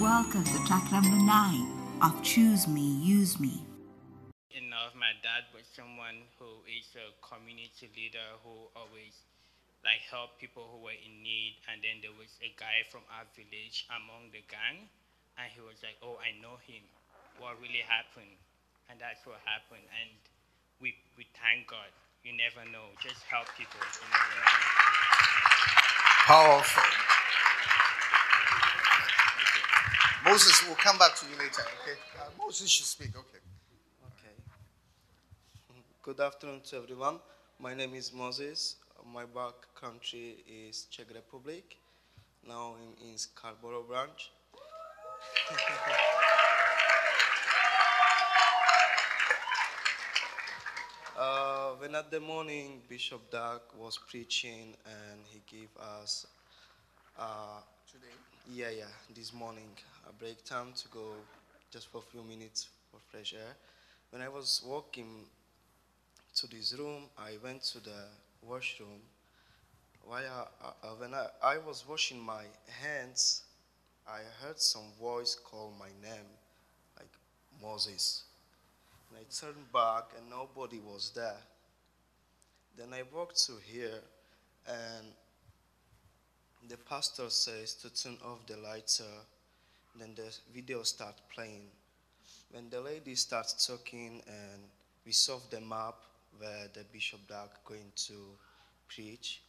welcome to track number nine of Choose Me, Use Me. Enough, my dad was someone who is a community leader who always like helped people who were in need. And then there was a guy from our village among the gang, and he was like, "Oh, I know him. What really happened?" And that's what happened. And we we thank God. You never know. Just help people. You never know. Powerful. Moses, we'll come back to you later, okay? Uh, Moses should speak, okay. Okay. Good afternoon to everyone. My name is Moses. My back country is Czech Republic. Now I'm in Scarborough branch. uh, when at the morning Bishop Doug was preaching and he gave us uh, Today. Yeah, yeah, this morning, a break time to go just for a few minutes for fresh air. When I was walking to this room, I went to the washroom. While I, uh, when I, I was washing my hands, I heard some voice call my name, like Moses. And I turned back and nobody was there. Then I walked to here and the pastor says to turn off the lighter, uh, then the video starts playing. When the lady starts talking and we saw the map where the bishop Doug going to preach,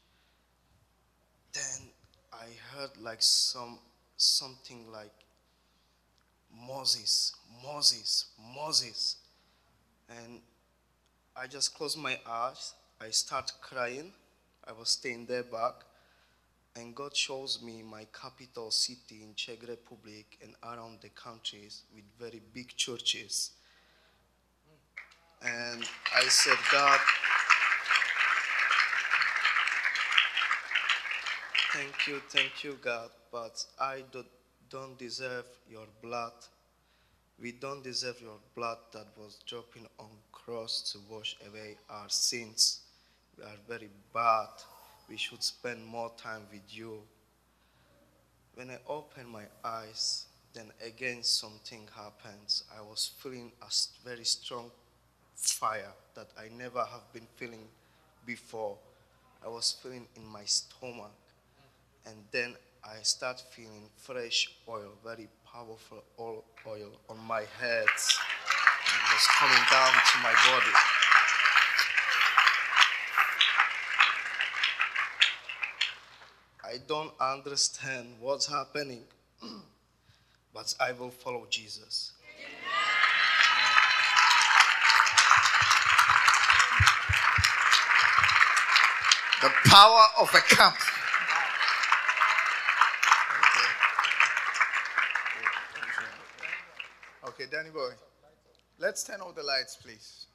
then I heard like some something like Moses, Moses, Moses. And I just closed my eyes. I start crying. I was staying there back and God shows me my capital city in Czech Republic and around the countries with very big churches. And I said, God, thank you, thank you, God, but I do, don't deserve your blood. We don't deserve your blood that was dropping on cross to wash away our sins. We are very bad we should spend more time with you. When I opened my eyes, then again something happens. I was feeling a very strong fire that I never have been feeling before. I was feeling in my stomach. And then I start feeling fresh oil, very powerful oil on my head. It was coming down to my body. I don't understand what's happening, but I will follow Jesus. The power of a camp. Okay, Danny boy. Let's turn off the lights, please.